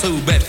too bad.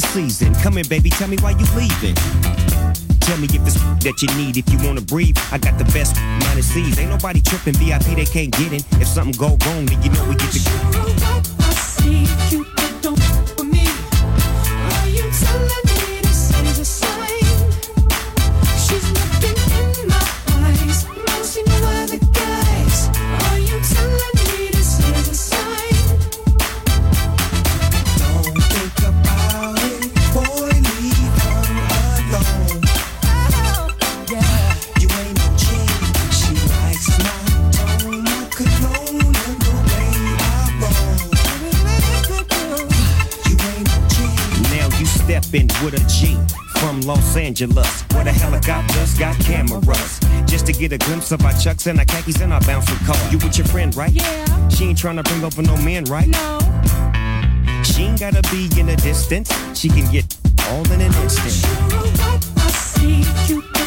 the season. Come in, baby, tell me why you leaving. Tell me if it's that you need, if you wanna breathe. I got the best minus these. Ain't nobody tripping, VIP they can't get in. If something go wrong, then you know we get the. Angeles, where the helicopters got cameras. Just to get a glimpse of our chucks and our khakis and our bouncing car. You with your friend, right? Yeah. She ain't trying to bring over no man, right? No. She ain't gotta be in the distance. She can get all in an instant. Sure, I see you.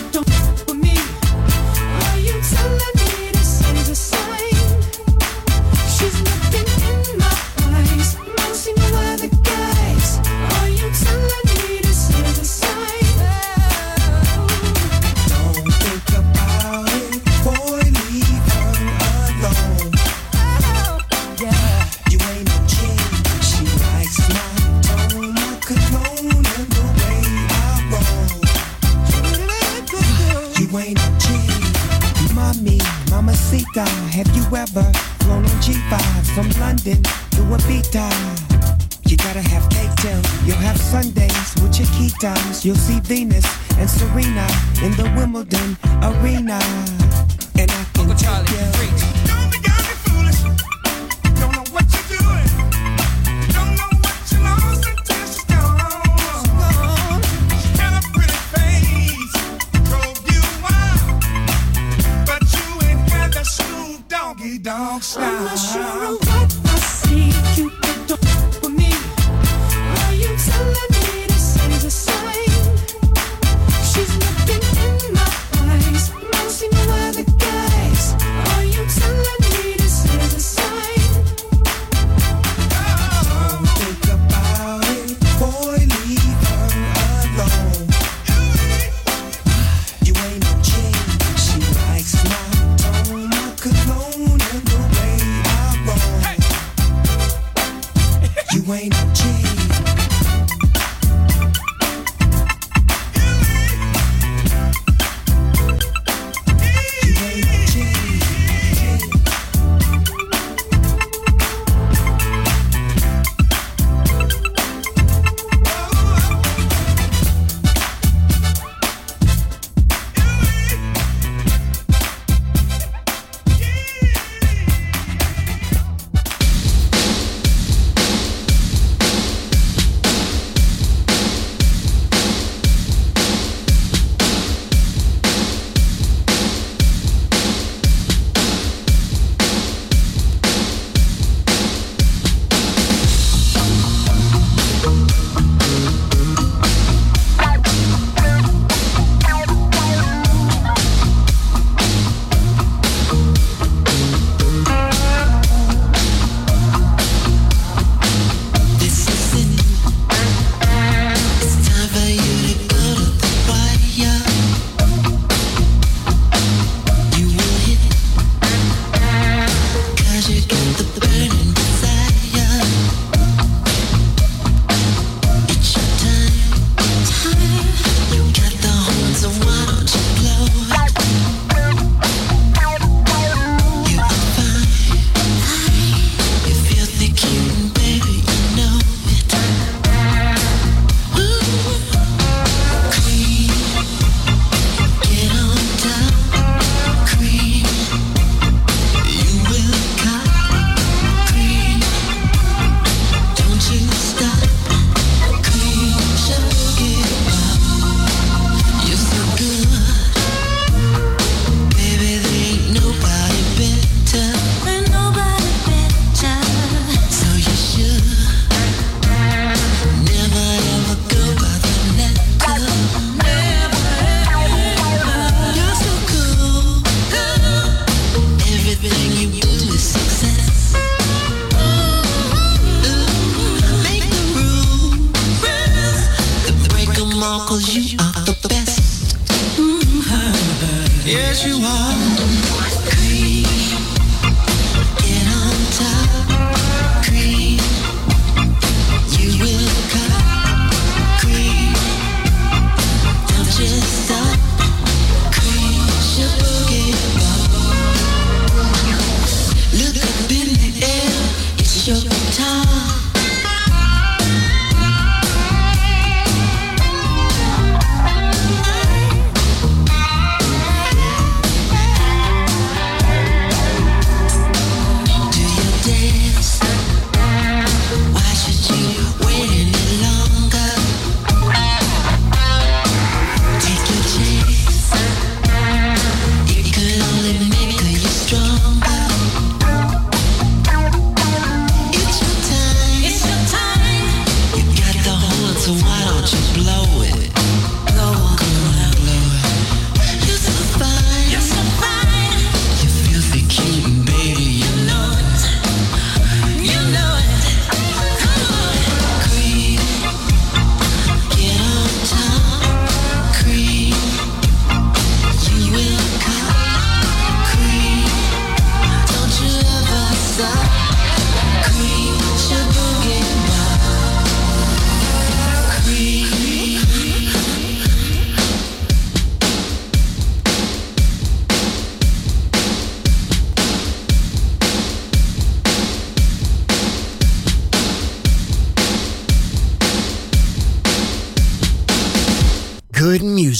now.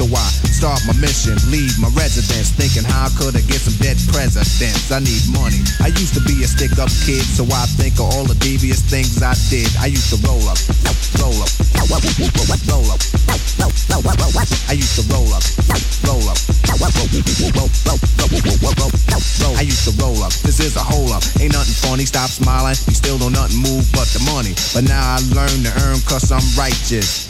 So I start my mission, leave my residence. Thinking how could I get some dead presidents? I need money. I used to be a stick up kid, so I think of all the devious things I did. I used to roll up, roll up, roll up, roll up. I used to roll up, roll up, roll. I used to roll up. This is a hole up. Ain't nothing funny. Stop smiling. You still don't nothing move but the money. But now I learn to earn cause I'm righteous.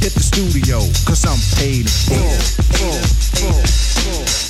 Hit the studio, cause I'm paid in full. One,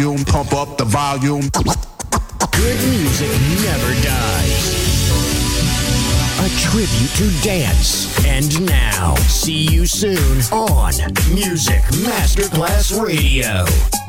volume, pump up the volume. Good music never dies. A tribute to dance. And now, see you soon on Music Masterclass Radio.